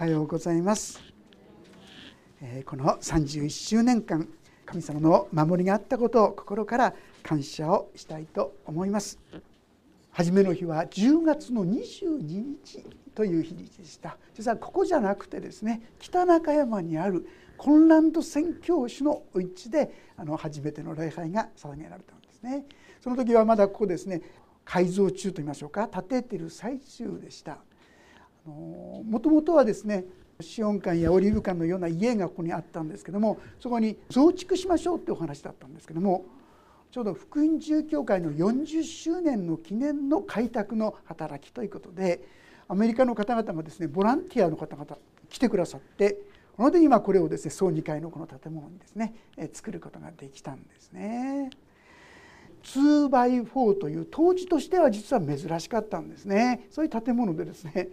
はようございます。えこの31周年間神様の守りがあったことを心から感謝をしたいと思います。初めの日は10月の22日という日にでした。実はここじゃなくてですね北中山にある混乱と宣教師のお家であの初めての礼拝が捧げられたんですね。その時はまだここですね改造中といいましょうか建ててる最中でした。もともとはですねシオン館やオリーブ館のような家がここにあったんですけどもそこに増築しましょうってお話だったんですけどもちょうど福音住教会の40周年の記念の開拓の働きということでアメリカの方々がですねボランティアの方々来てくださってこので今これをですね総2階のこの建物にですね作ることができたんですね。2x4 という当時としては実は珍しかったんですねそういう建物でですね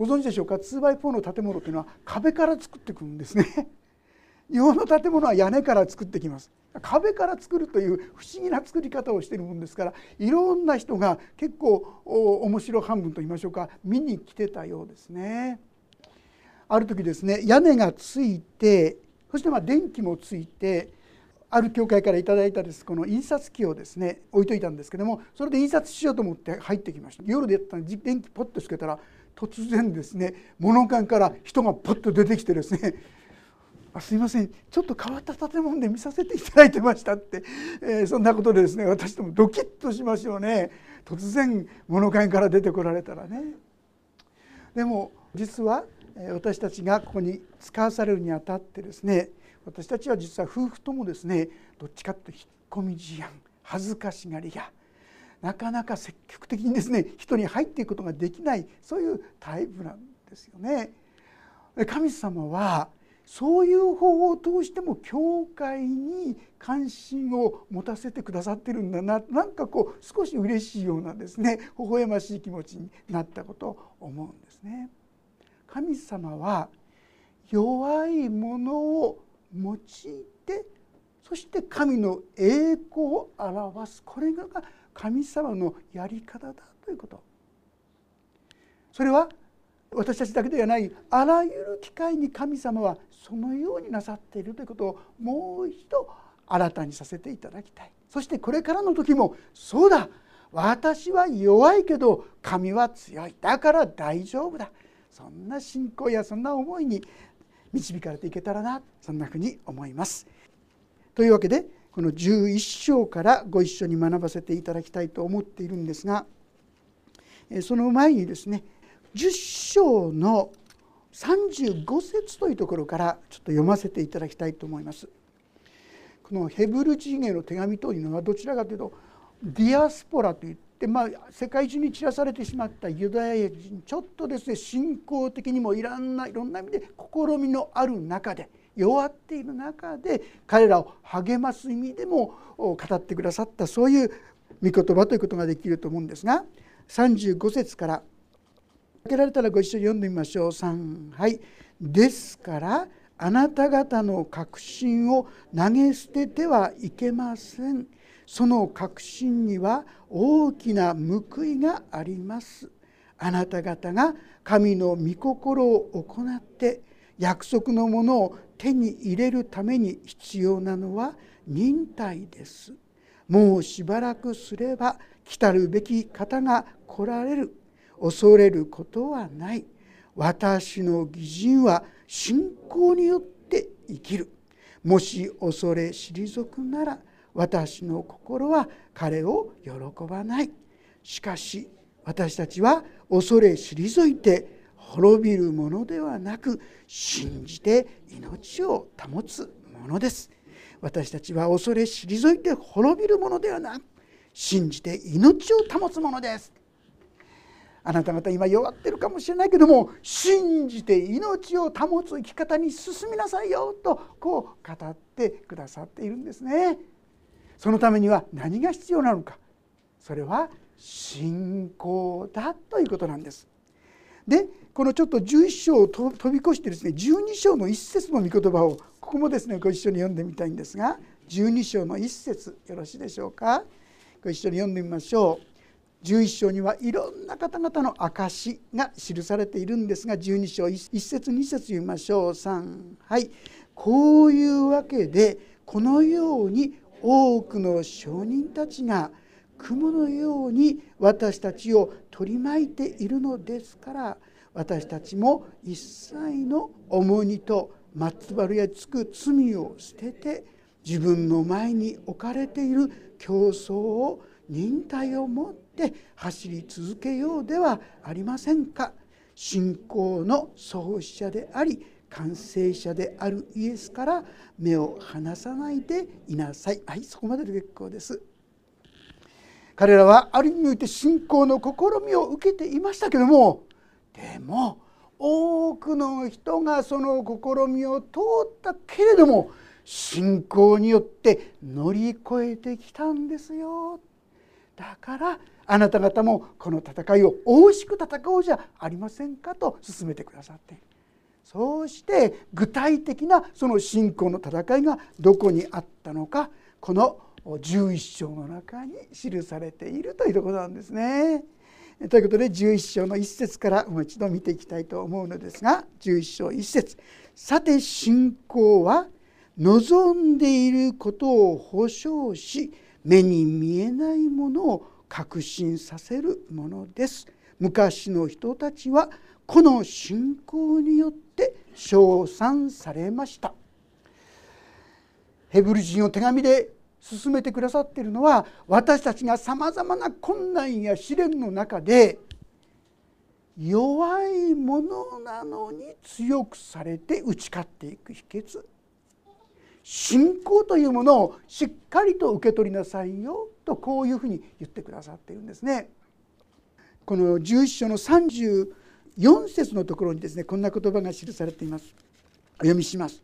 ご存知でしょうか？2x4 の建物というのは壁から作ってくるんですね。日本の建物は屋根から作ってきます。壁から作るという不思議な作り方をしているもんですからいろんな人が結構面白半分と言いましょうか見に来てたようですね。ある時ですね屋根がついてそしてまあ電気もついてある教会から頂いたですこの印刷機をですね置いといたんですけどもそれで印刷しようと思って入ってきました。夜でやったら電気ポッとつけたら突然ですね物館から人がポッと出てきてですねあすいませんちょっと変わった建物で見させていただいてましたって、えー、そんなことでですね私どもドキッとしますよね突然物館から出てこられたらね。でも実は私たちがここに使わされるにあたってですね私たちは実は夫婦ともですねどっちかって引っ込み思案恥ずかしがりやなかなか積極的にですね人に入っていくことができないそういうタイプなんですよね。神様はそういう方法を通しても教会に関心を持たせてくださってるんだななんかこう少し嬉しいようなですね微笑ましい気持ちになったことを思うんですね。神様は弱いものを用いてそして神の栄光を表すこれが神様のやり方だということ。それは私たちだけではないあらゆる機会に神様はそのようになさっているということをもう一度新たにさせていただきたい。そしてこれからの時もそうだ。私は弱いけど神は強い。だから大丈夫だ。そんな信仰やそんな思いに導かれていけたらな。そんなふうに思います。というわけでこの11章からご一緒に学ばせていただきたいと思っているんですがその前にですね10章の35節というところからちょっと読ませていただきたいと思います。このヘブル人への手紙というのはどちらかというとディアスポラといって、まあ、世界中に散らされてしまったユダヤ人ちょっとですね信仰的にもいろんないろんな意味で試みのある中で弱っている中で彼らを励ます意味でも語ってくださったそういう御言葉ということができると思うんですが35節から開けられたらご一緒に読んでみましょう。3はい。ですからあなた方の確信を投げ捨ててはいけません。その確信には大きな報いがあります。あなた方が神の御心を行って約束のものを手に入れるために必要なのは忍耐です。もうしばらくすれば来たるべき方が来られる。恐れることはない。私の義人は信仰によって生きる。もし恐れ退くなら私の心は彼を喜ばない。しかし私たちは恐れ退いて滅びるものではなく信じて命を保つものです。私たちは恐れ退いて滅びるものではなく信じて命を保つものです。あなた方今弱ってるかもしれないけども信じて命を保つ生き方に進みなさいよとこう語ってくださっているんですね。そのためには何が必要なのか。それは信仰だということなんです。でこのちょっと11章を飛び越してですね12章の一節の御言葉をここもですねご一緒に読んでみたいんですが12章の一節よろしいでしょうか？ご一緒に読んでみましょう。11章にはいろんな方々の証が記されているんですが12章1節2節読みましょう。3はい。こういうわけでこのように多くの証人たちが雲のように私たちを取り巻いているのですから私たちも一切の重荷と松原やつく罪を捨てて自分の前に置かれている競争を忍耐を持って走り続けようではありませんか？信仰の創始者であり完成者であるイエスから目を離さないでいなさい。はいそこまでで結構です。彼らはある意味において信仰の試みを受けていましたけどもでも多くの人がその試みを通ったけれども信仰によって乗り越えてきたんですよだからあなた方もこの戦いを大しく戦おうじゃありませんかと勧めてくださってそうして具体的なその信仰の戦いがどこにあったのかこの11章の中に記されているというところなんですね。ということで11章の1節からもう一度見ていきたいと思うのですが11章1節。さて信仰は望んでいることを保証し目に見えないものを確信させるものです。昔の人たちはこの信仰によって称賛されました。ヘブル人を手紙で進めてくださっているのは私たちがさまざまな困難や試練の中で弱いものなのに強くされて打ち勝っていく秘訣信仰というものをしっかりと受け取りなさいよとこういうふうに言ってくださっているんですね。この11章の34節のところにですねこんな言葉が記されています。お読みします。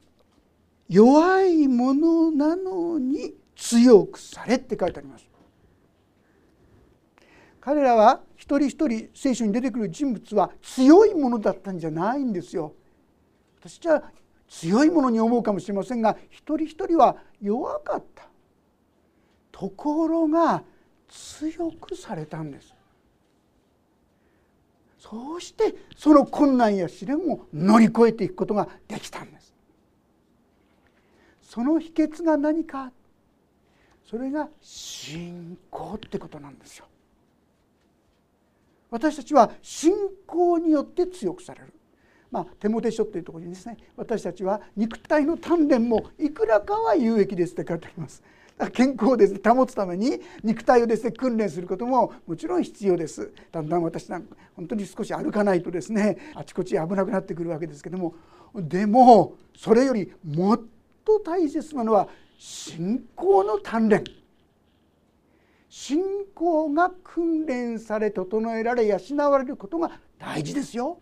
弱いものなのに強くされって書いてあります。彼らは一人一人聖書に出てくる人物は強いものだったんじゃないんですよ。私じゃ強いものに思うかもしれませんが一人一人は弱かったところが強くされたんですそうしてその困難や試練を乗り越えていくことができたんですその秘訣が何かそれが信仰ってことなんですよ私たちは信仰によって強くされるまあ、手モテ書っていうところにですね私たちは肉体の鍛錬もいくらかは有益ですって書いてあります。健康をです、ね、保つために肉体をです、ね、訓練することももちろん必要です。だんだん私なんか本当に少し歩かないとですねあちこち危なくなってくるわけですけどもでもそれよりもっと大切なのは信仰の鍛錬。信仰が訓練され整えられ養われることが大事ですよ。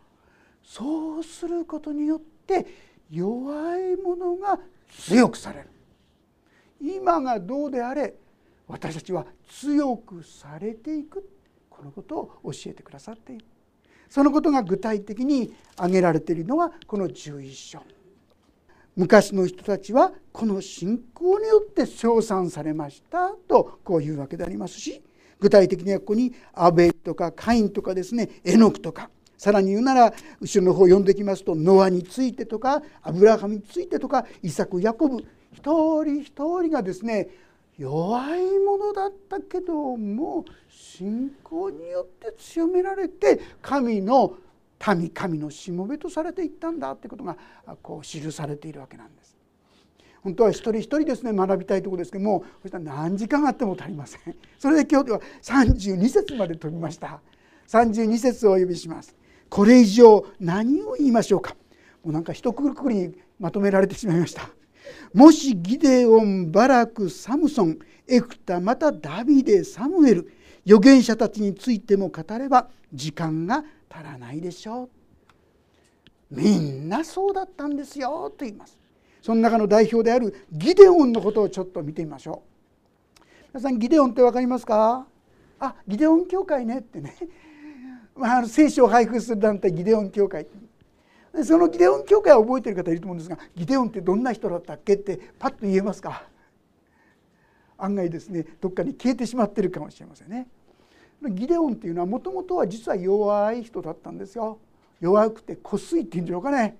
そうすることによって弱いものが強くされる。今がどうであれ私たちは強くされていく。このことを教えてくださっている。そのことが具体的に挙げられているのがこの11章。昔の人たちはこの信仰によって称賛されましたとこういうわけでありますし具体的にはここにアベとかカインとかですねエノクとかさらに言うなら後ろの方を読んできますとノアについてとかアブラハムについてとかイサクヤコブ一人一人がですね弱いものだったけども信仰によって強められて神の民神のしもべとされていったんだってことがこう記されているわけなんです。本当は一人一人ですね学びたいところですけどもそしたら何時間あっても足りません。それで今日では32節まで飛びました。32節をお呼びします。これ以上何を言いましょうかもうなんか一括りにまとめられてしまいましたもしギデオンバラクサムソンエクタまたダビデサムエル預言者たちについても語れば時間が足らないでしょう。みんなそうだったんですよと言います。その中の代表であるギデオンのことをちょっと見てみましょう。皆さんギデオンって分かりますか？あギデオン教会ねってね。まあ、聖書を配布する団体ギデオン教会。そのギデオン教会は覚えてる方いると思うんですがギデオンってどんな人だったっけってパッと言えますか？案外ですねどっかに消えてしまってるかもしれませんね。ギデオンっていうのはもともとは実は弱い人だったんですよ弱くてこすいっていうんでしょうかね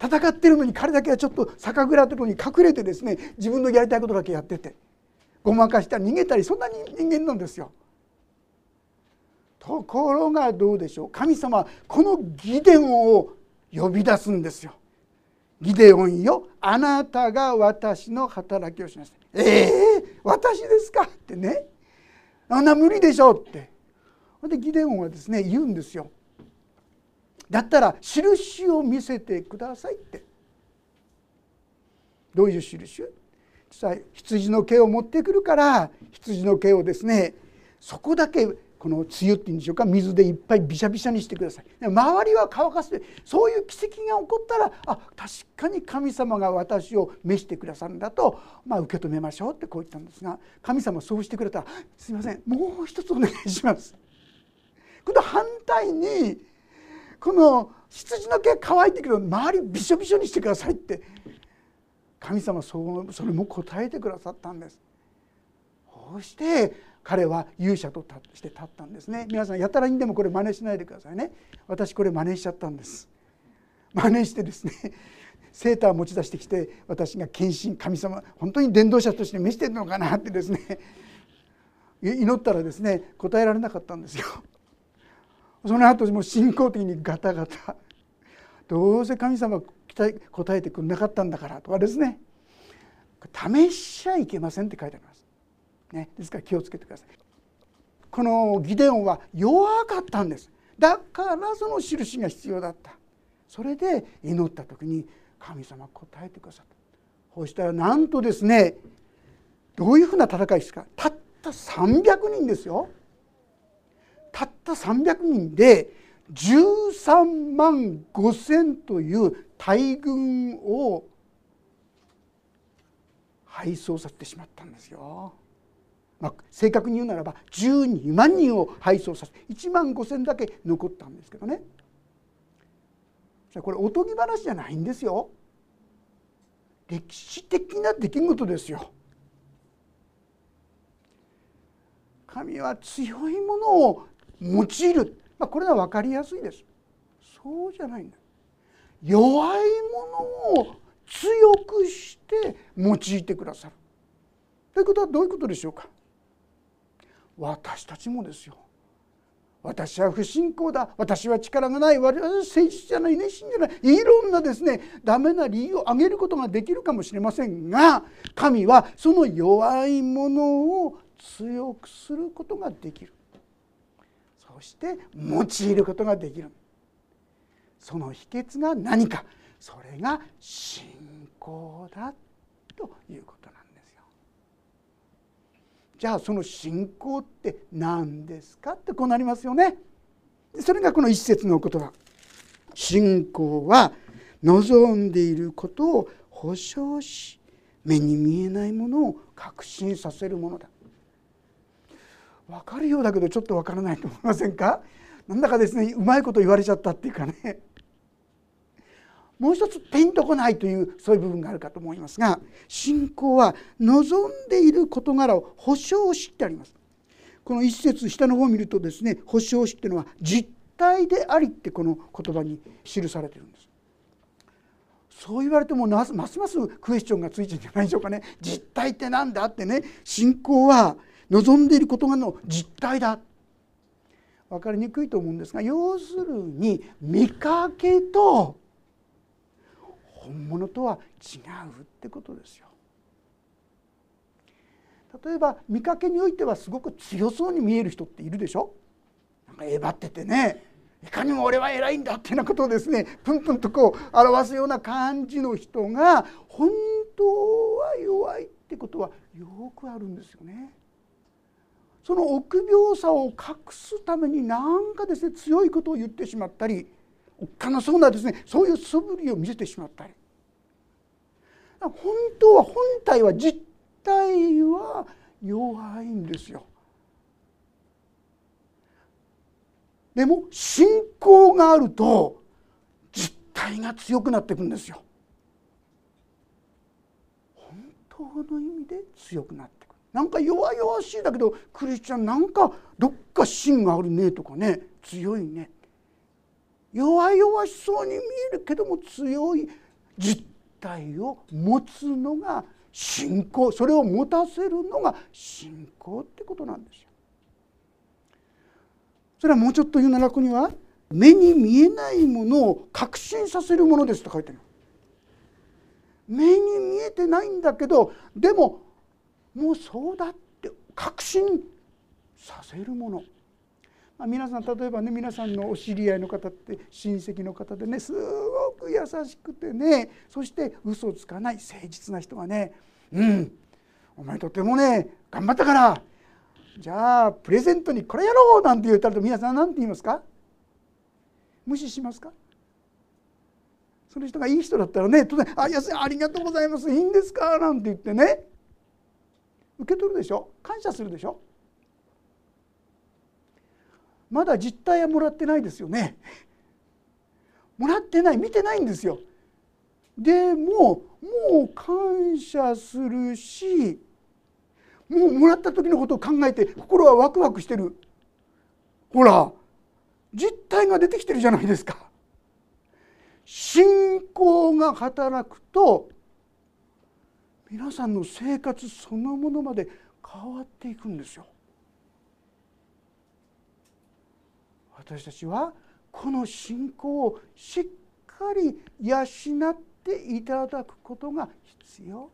戦ってるのに彼だけはちょっと酒蔵とこに隠れてですね自分のやりたいことだけやっててごまかしたり逃げたりそんな人間なんですよ。ところがどうでしょう神様はこのギデオンを呼び出すんですよ。ギデオンよあなたが私の働きをしました。ええー、私ですか？ってね。あんな無理でしょ？って。でギデオンはですね言うんですよ。だったら印を見せてくださいって。どういう印？羊の毛を持ってくるから羊の毛をですねそこだけこの梅雨っていうんでしょうか水でいっぱいびしゃびしゃにしてください。周りは乾かしてそういう奇跡が起こったらあ確かに神様が私を召してくださるんだと、まあ、受け止めましょうってこう言ったんですが神様そうしてくれたら「すいませんもう一つお願いします」今度反対にこの羊の毛乾いてくる周りびしょびしょにしてくださいって神様そそれも答えてくださったんです。こうして彼は勇者として立ったんですね。皆さんやたらにでもこれ真似しないでくださいね。私これ真似しちゃったんです。真似してですね セーター持ち出してきて私が献身神様本当に伝道者として召してるのかなってですね。祈ったらですね答えられなかったんですよ。その後もう信仰的にガタガタ。どうせ神様答えてくれなかったんだからとかですね。試しちゃいけませんって書いてあります。ね、ですから気をつけてください。このギデオンは弱かったんです。だからその印が必要だった。それで祈った時に神様答えてくださった。そしたらなんとですねどういうふうな戦いですか。たった300人ですよ。たった300人で13万5,000という大軍を敗走させてしまったんですよ。まあ、正確に言うならば12万人を配送させ1万5,000だけ残ったんですけどね。これおとぎ話じゃないんですよ。歴史的な出来事ですよ。神は強いものを用いる、まあ、これは分かりやすいです。そうじゃないんだ。弱いものを強くして用いてくださる。ということはどういうことでしょうか。私たちもですよ。私は不信仰だ。私は力がない。私は誠実じゃない熱心じゃない。いろんなですねダメな理由を挙げることができるかもしれませんが神はその弱いものを強くすることができる。そして用いることができる。その秘訣が何か。それが信仰だ。ということなんです。じゃあその信仰って何ですかってこうなりますよね。それがこの一節の言葉。信仰は望んでいることを保証し目に見えないものを確信させるものだ。分かるようだけどちょっと分からないと思いませんか？なんだかですねうまいこと言われちゃったっていうかねもう一つピンとこないというそういう部分があるかと思いますが信仰は望んでいる事柄を保証しってあります。この一節下の方を見るとですね保証しっていうのは実体でありってこの言葉に記されてるんです。そう言われてもますますクエスチョンがついてるんじゃないでしょうかね実体って何だってね信仰は望んでいる事柄の実体だ分かりにくいと思うんですが要するに見かけと本物とは違うってことですよ。例えば見かけにおいてはすごく強そうに見える人っているでしょ？なんかえばっててねいかにも俺は偉いんだっていうようなことをですねプンプンとこう表すような感じの人が本当は弱いってことはよくあるんですよね。その臆病さを隠すために何かですね強いことを言ってしまったりおっかなそうなですね。そういう素振りを見せてしまったり。本当は本体は実体は弱いんですよ。でも信仰があると実体が強くなっていくんですよ。本当の意味で強くなっていく。なんか弱々しいだけどクリスチャンなんかどっか芯があるねとかね。強いね。弱々しそうに見えるけども強い実体を持つのが信仰。それを持たせるのが信仰ってことなんですよ。それはもうちょっと言うならここには目に見えないものを確信させるものですと書いてある。目に見えてないんだけどでももうそうだって確信させるもの、皆さん例えばね皆さんのお知り合いの方って親戚の方でねすごく優しくてねそして嘘つかない誠実な人がね「うんお前とてもね頑張ったからじゃあプレゼントにこれやろう」なんて言ったら皆さん何て言いますか？無視しますか？その人がいい人だったらね突然「あ安いありがとうございますいいんですか」なんて言ってね受け取るでしょ？感謝するでしょ？まだ実態はもらってないですよねもらってない見てないんですよでももう感謝するしもうもらった時のことを考えて心はワクワクしてるほら実態が出てきてるじゃないですか。信仰が働くと皆さんの生活そのものまで変わっていくんですよ。私たちはこの信仰をしっかり養っていただくことが必要。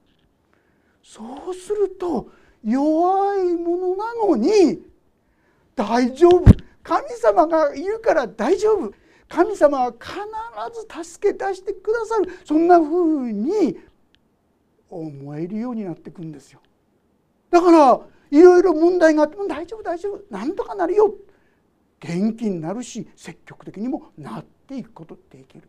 そうすると弱いものなのに大丈夫。神様がいるから大丈夫。神様は必ず助け出してくださる。そんなふうに思えるようになっていくんですよ。だからいろいろ問題があっても大丈夫大丈夫。なんとかなるよ。元気になるし積極的にもなっていくことできる。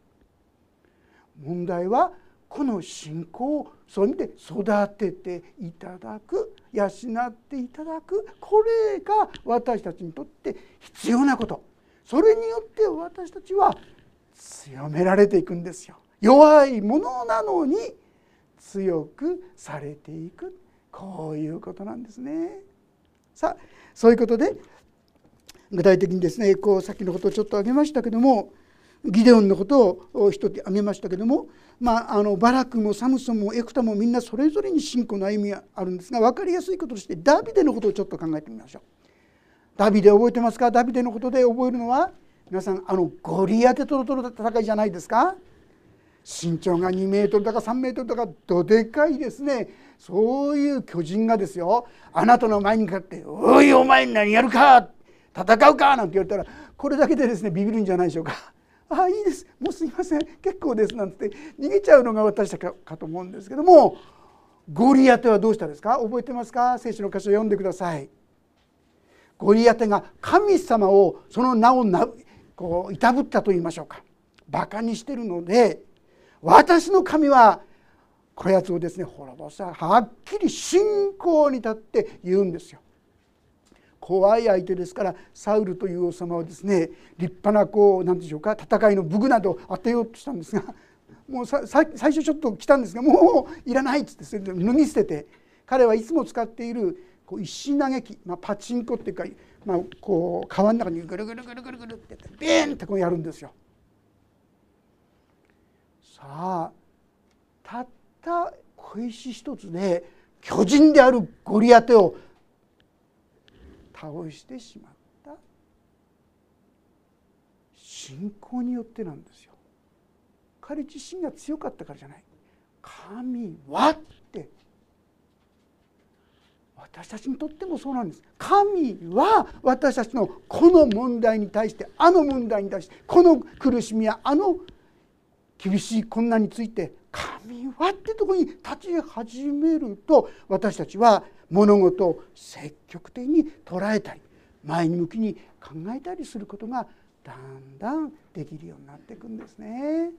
問題はこの信仰をそういう意味で育てていただく養っていただく。これが私たちにとって必要なこと。それによって私たちは強められていくんですよ。弱いものなのに強くされていく。こういうことなんですね。さあそういうことで具体的にですねこうさっきのことをちょっと挙げましたけどもギデオンのことを一つ挙げましたけども、まあ、あのバラクもサムソンもエクタもみんなそれぞれに信仰の歩みがあるんですが分かりやすいこととしてダビデのことをちょっと考えてみましょう。ダビデ覚えてますか？ダビデのことで覚えるのは皆さんあのゴリアテとの戦いじゃないですか？身長が2メートルだか3メートルだかどでかいですね。そういう巨人がですよ。あなたの前にかって「おいお前何やるか？戦うか!」なんて言ったらこれだけでですねビビるんじゃないでしょうか。ああいいですもうすいません結構です」なんて逃げちゃうのが私たちかと思うんですけどもゴリアテはどうしたですか？覚えてますか？聖書の箇所を読んでください。ゴリアテが神様をその名をなこういたぶったと言いましょうかバカにしてるので私の神はこやつをですね滅ぼさはっきり信仰に立って言うんですよ。怖い相手ですからサウルという王様はですね立派なこう何でしょうか戦いの武具などを当てようとしたんですが もう最初ちょっと来たんですがもういらないっつってそれで脱ぎ捨てて彼はいつも使っているこう石投げ機、まあ、パチンコっていうか、まあ、こう川の中にぐるぐるぐるぐるぐるってビーンってこうやるんですよ。さあたった小石一つで巨人であるゴリアテを倒してしまった。信仰によってなんですよ。彼自身が強かったからじゃない。神はって。私たちにとってもそうなんです。神は私たちのこの問題に対してあの問題に対してこの苦しみやあの厳しい困難について神はってとこに立ち始めると私たちは物事を積極的に捉えたり前向きに考えたりすることがだんだんできるようになっていくんですね。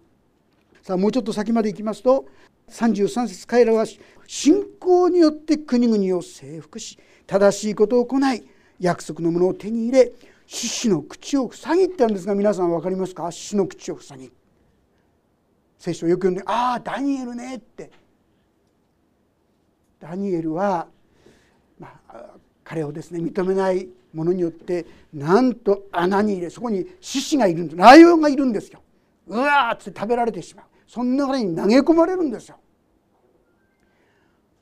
さあもうちょっと先までいきますと33節彼らは信仰によって国々を征服し正しいことを行い約束のものを手に入れ獅子の口を塞ぎってあるんですが皆さん分かりますか？獅子の口を塞ぎ。聖書をよく読んで「ああダニエルね」って。ダニエルはまあ、彼をですね認めないものによってなんと穴に入れそこに獅子がいるんです。ライオンがいるんですよ。うわーって食べられてしまう。そんな中に投げ込まれるんですよ。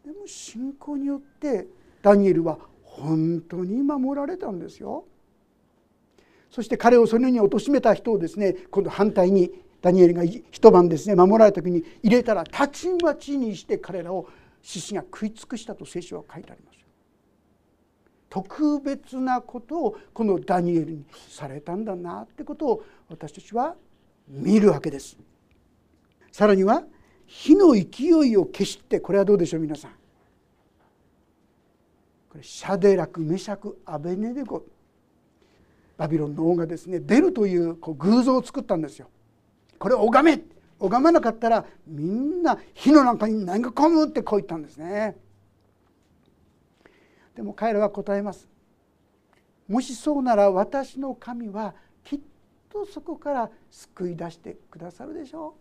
でも信仰によってダニエルは本当に守られたんですよ。そして彼をそのように貶めた人をですね今度反対にダニエルが一晩ですね守られた時に入れたらたちまちにして彼らを獅子が食い尽くしたと聖書は書いてあります。特別なことをこのダニエルにされたんだなってことを私たちは見るわけですさらには火の勢いを消してこれはどうでしょう皆さんこれシャデラクメシャクアベネデゴバビロンの王がですねベルというこう偶像を作ったんですよ。これを拝め拝まなかったらみんな火の中に投げ込むってこう言ったんですね。でも彼らは答えます。もしそうなら私の神はきっとそこから救い出してくださるでしょ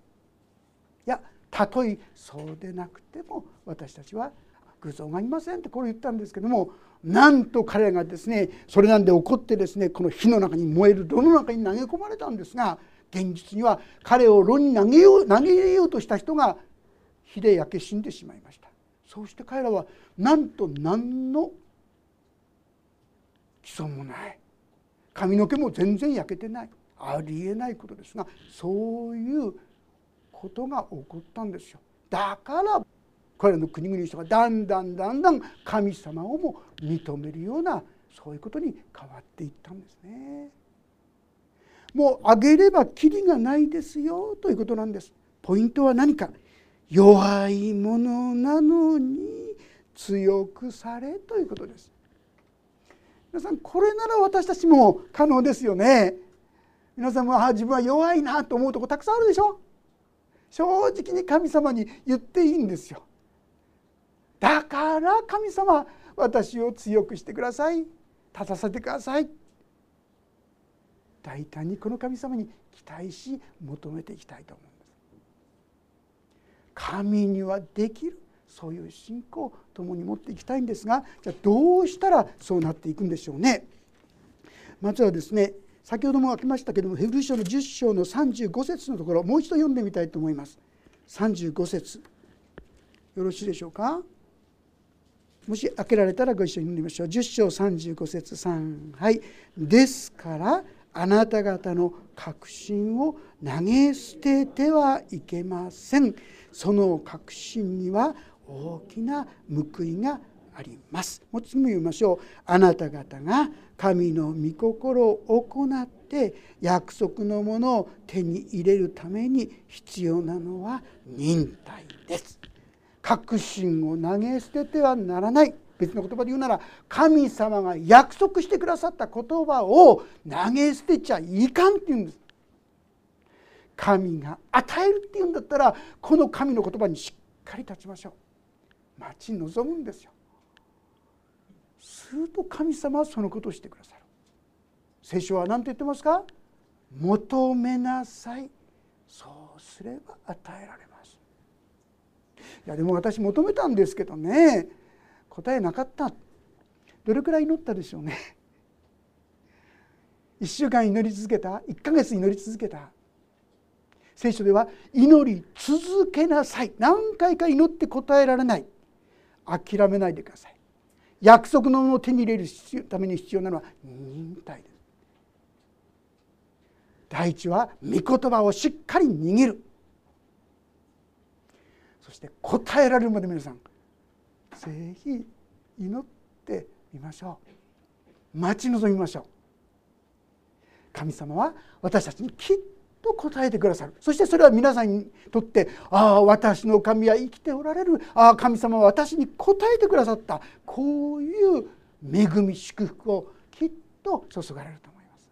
う。いやたとえそうでなくても私たちは偶像がいませんってこれ言ったんですけどもなんと彼がですねそれなんで怒ってですねこの火の中に燃える炉の中に投げ込まれたんですが現実には彼を炉に投げよう投げ入れようとした人が火で焼け死んでしまいましたそうして彼らはなんと何の基礎もない髪の毛も全然焼けてないありえないことですがそういうことが起こったんですよだからこれらの国々の人がだんだんだんだん神様をも認めるようなそういうことに変わっていったんですね。もうあげればきりがないですよということなんです。ポイントは何か弱いものなのに強くされということです。皆さんこれなら私たちも可能ですよね。皆さんもあ自分は弱いなと思うとこたくさんあるでしょ正直に神様に言っていいんですよ。だから神様私を強くしてください立たせてください大胆にこの神様に期待し求めていきたいと思うんです神にはできるそういう信仰を共に持っていきたいんですがじゃあどうしたらそうなっていくんでしょうね？まずはですね先ほども開きましたけどもヘブル書の10章の35節のところもう一度読んでみたいと思います。35節。よろしいでしょうか？もし開けられたらご一緒に読んでみましょう。10章35節3はい。ですからあなた方の確信を投げ捨ててはいけません。その確信には大きな報いがあります。もう次も読みましょう。あなた方が神の御心を行って約束のものを手に入れるために必要なのは忍耐です。確信を投げ捨ててはならない。別の言葉で言うなら神様が約束してくださった言葉を投げ捨てちゃいかんって言うんです。神が与えるっていうんだったらこの神の言葉にしっかり立ちましょう。待ち望むんですよ。すると神様はそのことをしてくださる。聖書は何て言ってますか？求めなさい。そうすれば与えられます。いやでも私求めたんですけどね。答えなかった。どれくらい祈ったでしょうね。1週間祈り続けた。1ヶ月祈り続けた。聖書では祈り続けなさい。何回か祈って答えられない。諦めないでください。約束のものを手に入れるために必要なのは忍耐です。第一は御言葉をしっかり握る。そして答えられるまで皆さんぜひ祈ってみましょう。待ち望みましょう。神様は私たちにきっと答えてくださる。そしてそれは皆さんにとってああ私の神は生きておられる。ああ神様は私に答えてくださった。こういう恵み祝福をきっと注がれると思います。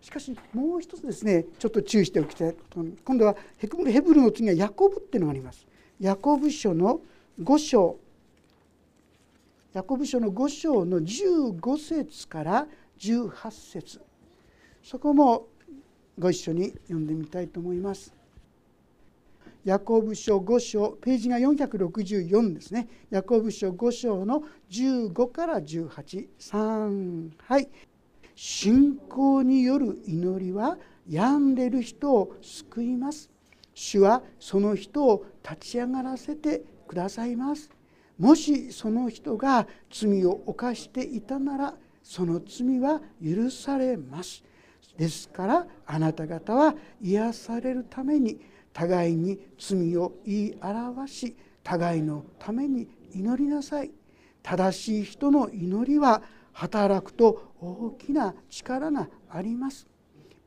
しかしもう一つですねちょっと注意しておきたい。こと今度はヘブ,ルヘブルの次はヤコブっていうのがあります。ヤコブ書の5章。ヤコブ書の5章の15節から18節。そこもご一緒に読んでみたいと思います。ヤコブ書5章ページが464ですね。ヤコブ書5章の15から183はい。信仰による祈りは病んでる人を救います。主はその人を立ち上がらせてくださいます。もしその人が罪を犯していたならその罪は許されます。ですからあなた方は癒されるために互いに罪を言い表し互いのために祈りなさい。正しい人の祈りは働くと大きな力があります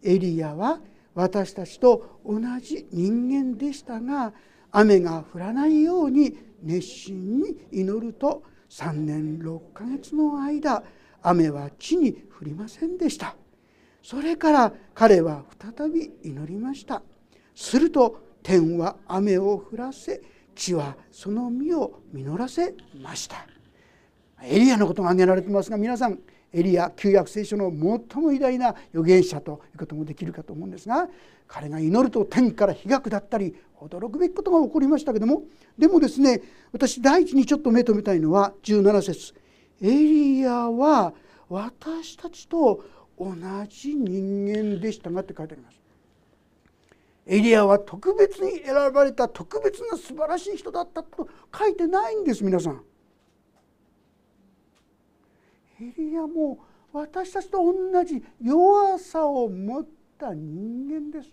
エリアは私たちと同じ人間でしたが雨が降らないように熱心に祈ると3年6ヶ月の間雨は地に降りませんでした。それから彼は再び祈りました。すると天は雨を降らせ地はその実を実らせました。エリアのことが挙げられてますが皆さんエリア旧約聖書の最も偉大な預言者ということもできるかと思うんですが彼が祈ると天から日が下ったり驚くべきことが起こりましたけどもでもですね私第一にちょっと目とめたいのは17節。エリアは私たちと同じ人間でしたがって書いてあります。エリアは特別に選ばれた特別な素晴らしい人だったと書いてないんです皆さん。エリアも私たちと同じ弱さを持った人間です。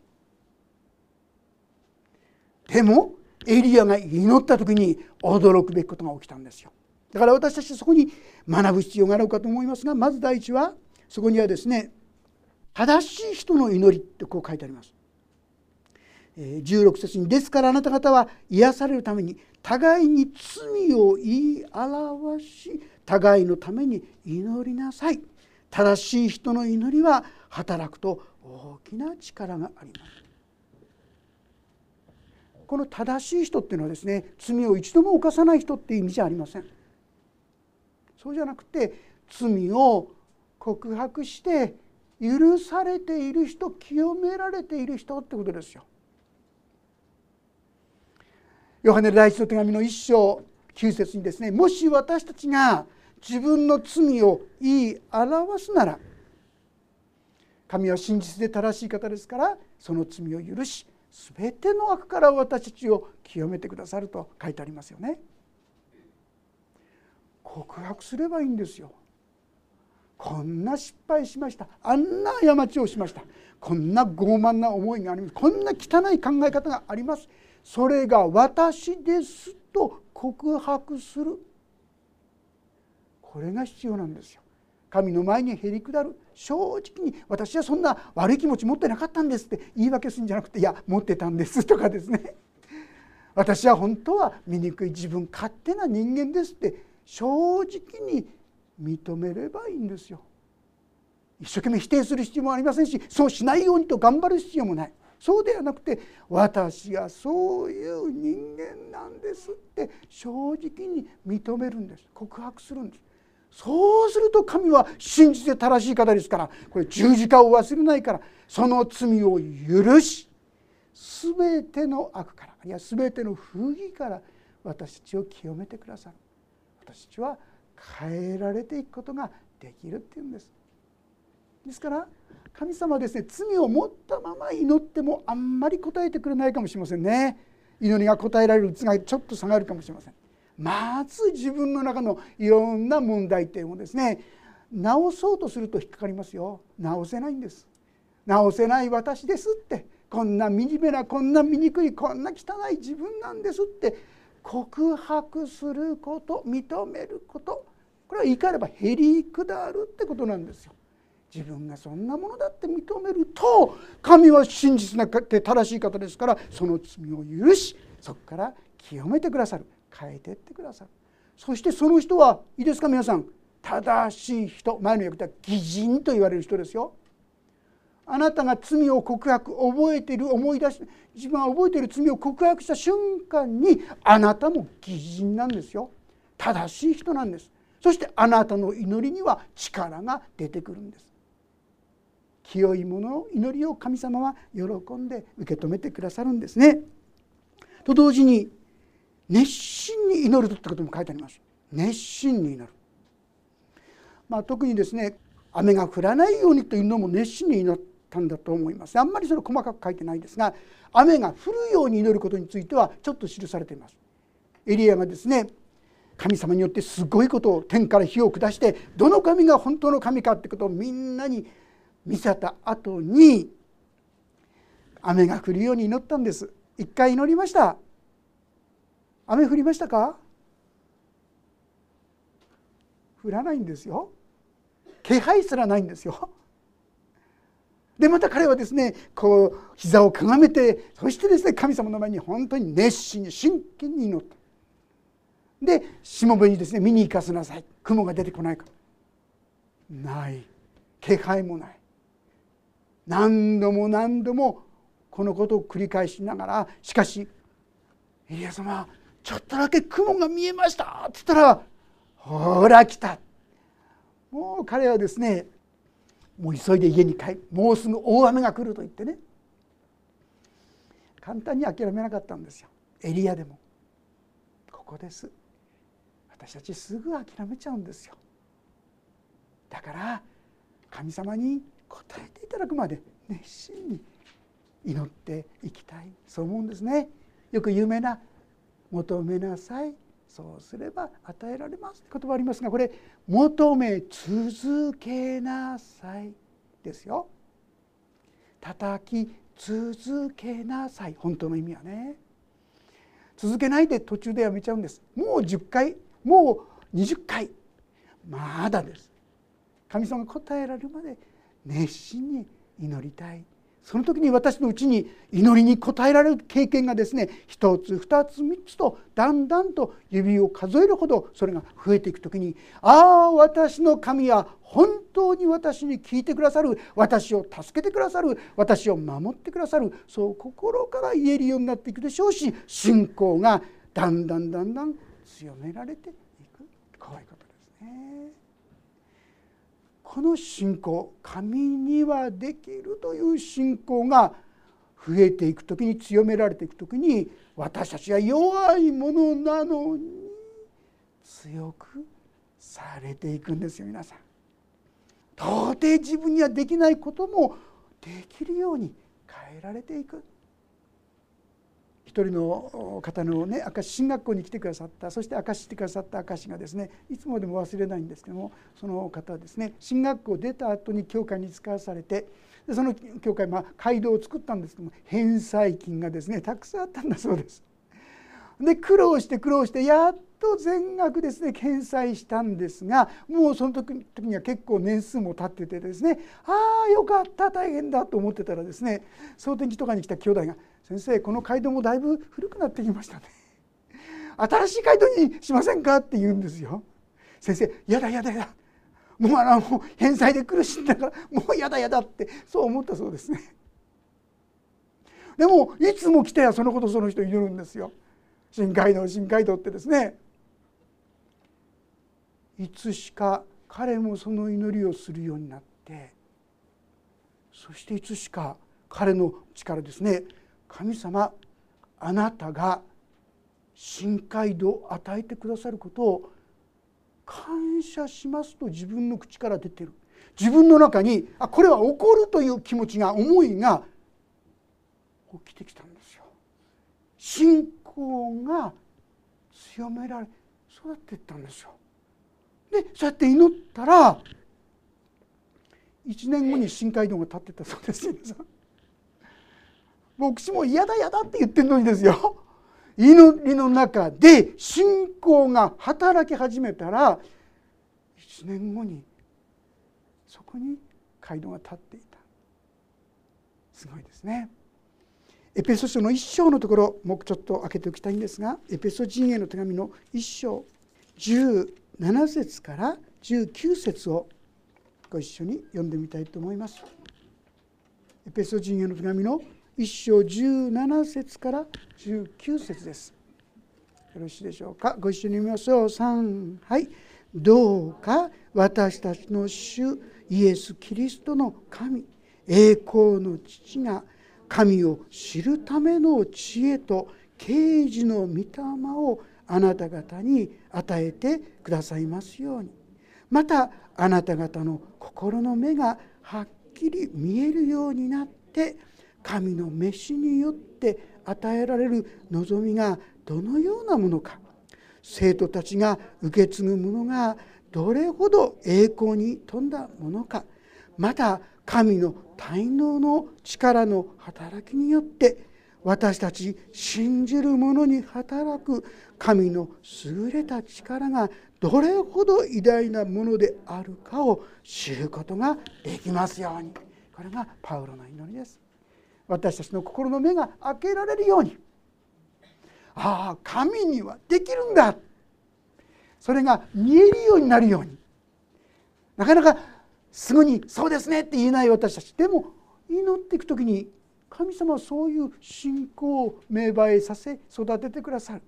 でもエリアが祈った時に驚くべきことが起きたんですよ。だから私たちそこに学ぶ必要があるかと思いますがまず第一はそこにはですね正しい人の祈りってこう書いてあります。16節に「ですからあなた方は癒されるために互いに罪を言い表し互いのために祈りなさい」正しい人の祈りは働くと大きな力があります。この正しい人っていうのはですね罪を一度も犯さない人っていう意味じゃありません。そうじゃなくて罪を告白して許されている人清められている人ってことですよ。ヨハネ第一の手紙の一章9節にですねもし私たちが自分の罪を言い表すなら神は真実で正しい方ですからその罪を許し全ての悪から私たちを清めてくださると書いてありますよね。告白すればいいんですよ。こんな失敗しました。あんな過ちをしました。こんな傲慢な思いがあります。こんな汚い考え方があります。それが私ですと告白する。これが必要なんですよ。神の前にへり下る。正直に私はそんな悪い気持ち持ってなかったんですって。言い訳するんじゃなくていや持ってたんですとかですね。私は本当は醜い自分勝手な人間ですって正直に認めればいいんですよ。一生懸命否定する必要もありませんしそうしないようにと頑張る必要もない。そうではなくて私がそういう人間なんですって正直に認めるんです。告白するんです。そうすると神は真実で正しい方ですからこれ十字架を忘れないからその罪を許し全ての悪からいは全ての不義から私たちを清めてくださる。私たちは変えられていくことができるっていうんです。ですから神様はですね罪を持ったまま祈ってもあんまり答えてくれないかもしれませんね。祈りが答えられる率がちょっと下がるかもしれません。まず自分の中のいろんな問題点をですね直そうとすると引っかかりますよ。直せないんです。直せない私ですって。こんな惨めなこんな醜いこんな汚い自分なんですって告白すること認めること。これは言い換えればへりくだるってことなんですよ。自分がそんなものだって認めると神は真実なて正しい方ですからその罪を許しそこから清めてくださる。変えてってくださる。そしてその人はいいですか皆さん。正しい人。前の訳では義人と言われる人ですよ。あなたが罪を告白覚えてる思い出し自分が覚えてる罪を告白した瞬間にあなたも義人なんですよ。正しい人なんです。そしてあなたの祈りには力が出てくるんです。清いものの祈りを神様は喜んで受け止めてくださるんですね。と同時に熱心に祈るってことも書いてあります。熱心に祈る、まあ、特にですね雨が降らないようにというのも熱心に祈ったんだと思います。あんまりそれ細かく書いてないですが雨が降るように祈ることについてはちょっと記されています。エリアがですね神様によってすごいことを天から火を下してどの神が本当の神かってことをみんなに見せた後に雨が降るように祈ったんです。一回祈りました。雨降りましたか？降らないんですよ。気配すらないんですよ。でまた彼はですねこう膝をかがめてそしてですね神様の前に本当に熱心に真剣に祈ったでしもべにですね見に行かせなさい。雲が出てこないかない。気配もない。何度も何度もこのことを繰り返しながらしかし「エリア様ちょっとだけ雲が見えました」って言ったら「ほら来た」もう彼はですねもう急いで家に帰もうすぐ大雨が来ると言ってね。簡単に諦めなかったんですよ。エリアでも。ここです。私たちすぐ諦めちゃうんですよ。だから神様に答えていただくまで熱心に祈っていきたい。そう思うんですね。よく有名な「求めなさい。そうすれば与えられます」って言葉ありますがこれ「求め続けなさい」ですよ。叩き続けなさい。本当の意味はね。続けないで途中でやめちゃうんです。もう10回。もう20回。まだです。神様が答えられるまで熱心に祈りたい。その時に私のうちに祈りに応えられる経験がですね一つ二つ三つとだんだんと指を数えるほどそれが増えていく時にああ私の神は本当に私に聞いてくださる私を助けてくださる私を守ってくださるそう心から言えるようになっていくでしょうし信仰がだんだんだんだん強められていくこういうことですね。この信仰神にはできるという信仰が増えていく時に強められていく時に私たちは弱いものなのに強くされていくんですよ皆さん。到底自分にはできないこともできるように変えられていく。一人の方のね明石進学校に来てくださったそして明石してくださった証がですねいつまでも忘れないんですけどもその方ですね進学校出た後に教会に使わされてでその教会、まあ、街道を作ったんですけども返済金がですねたくさんあったんだそうです。で苦労して苦労してやっと全額ですね返済したんですがもうその時には結構年数も経っててですねああよかった大変だと思ってたらですね蒼天寺とかに来た兄弟が先生この街道もだいぶ古くなってきましたね。新しい街道にしませんかって言うんですよ。先生やだやだやだ。もうあの返済で苦しんだからもうやだやだってそう思ったそうですね。でもいつも来てやそのことその人祈るんですよ。新街道新街道ってですね。いつしか彼もその祈りをするようになってそしていつしか彼の力ですね。神様あなたが深海度を与えてくださることを感謝しますと自分の口から出てる自分の中にあこれは怒るという気持ちが思いが起きてきたんですよ。信仰が強められそうやっていったんですよ。でそうやって祈ったら1年後に深海道が立ってたそうです。牧師も嫌だ嫌だって言ってるのにですよ。祈りの中で信仰が働き始めたら1年後にそこに街道が立っていた。すごいですね。エペソ書の一章のところもうちょっと開けておきたいんですがエペソ人への手紙の一章17節から19節をご一緒に読んでみたいと思います。エペソ人への手紙の1章17節から19節です。よろしいでしょうか？ご一緒に見ましょう。3はいどうか私たちの主イエス・キリストの神栄光の父が神を知るための知恵と啓示の御霊をあなた方に与えてくださいますようにまたあなた方の心の目がはっきり見えるようになって神の召しによって与えられる望みがどのようなものか。生徒たちが受け継ぐものがどれほど栄光に富んだものか。また神の滞納の力の働きによって私たち信じる者に働く神の優れた力がどれほど偉大なものであるかを知ることができますように。これがパウロの祈りです。私たちの心の目が開けられるように。ああ神にはできるんだ。それが見えるようになるように。なかなかすぐに「そうですね」って言えない私たち。でも祈っていく時に神様はそういう信仰を芽生えさせ育ててくださる。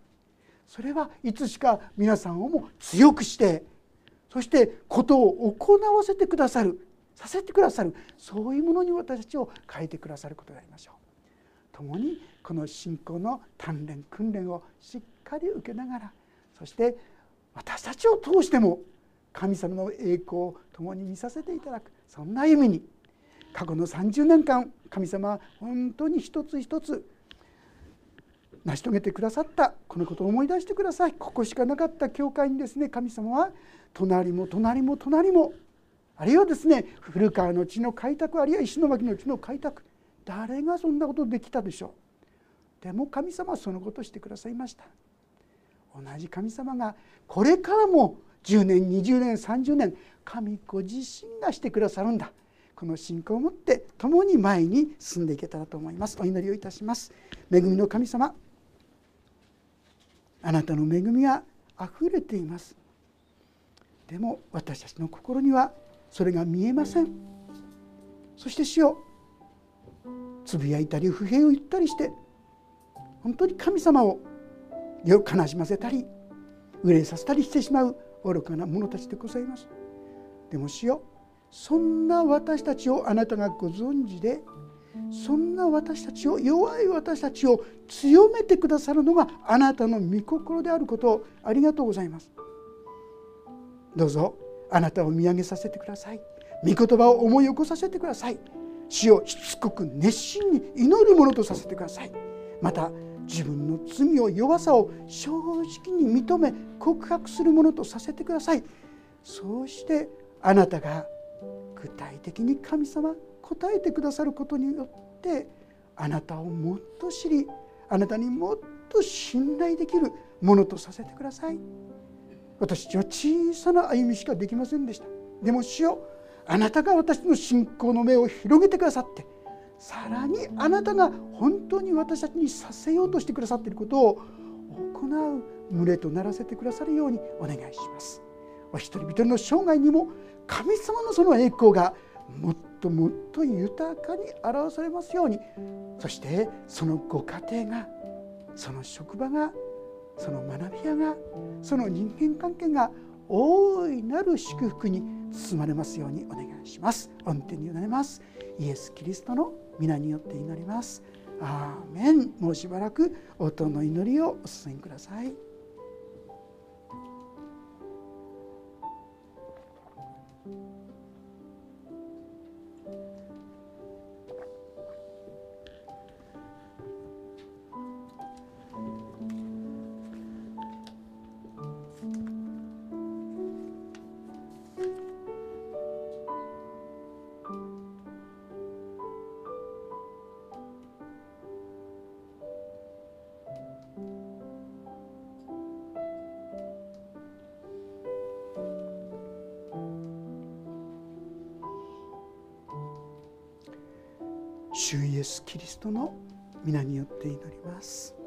それはいつしか皆さんをも強くしてそしてことを行わせてくださる。させてくださるそういうものに私たちを変えてくださることでありましょう。共にこの信仰の鍛錬訓練をしっかり受けながらそして私たちを通しても神様の栄光を共に見させていただくそんな意味に過去の30年間神様は本当に一つ一つ成し遂げてくださったこのことを思い出してくださいここしかなかった教会にですね神様は隣も隣も隣もあるいはですね古川の地の開拓あるいは石巻の地の開拓誰がそんなことできたでしょう？でも神様はそのことをしてくださいました。同じ神様がこれからも10年20年30年神ご自身がしてくださるんだ。この信仰を持って共に前に進んでいけたらと思います。お祈りをいたします。恵みの神様あなたの恵みがあふれています。でも私たちの心にはそれが見えません。そして主よつぶやいたり不平を言ったりして本当に神様を悲しませたり憂いさせたりしてしまう愚かな者たちでございます。でも主よそんな私たちをあなたがご存知でそんな私たちを弱い私たちを強めてくださるのがあなたの御心であることをありがとうございます。どうぞ。あなたを見上げさせてください。御言葉を思い起こさせてください。死をしつこく熱心に祈るものとさせてください。また自分の罪を弱さを正直に認め告白するものとさせてください。そうしてあなたが具体的に神様答えてくださることによってあなたをもっと知りあなたにもっと信頼できるものとさせてください。私たちは小さな歩みしかできませんでした。でも主よあなたが私の信仰の目を広げてくださってさらにあなたが本当に私たちにさせようとしてくださっていることを行う群れとならせてくださるようにお願いします。お一人一人の生涯にも神様のその栄光がもっともっと豊かに表されますように。そしてそのご家庭がその職場がその学び屋がその人間関係が大いなる祝福に包まれますようにお願いします。御手に委ねますイエス・キリストの皆によって祈ります。アーメン。もうしばらく音の祈りをお進みください。トの皆によって祈ります。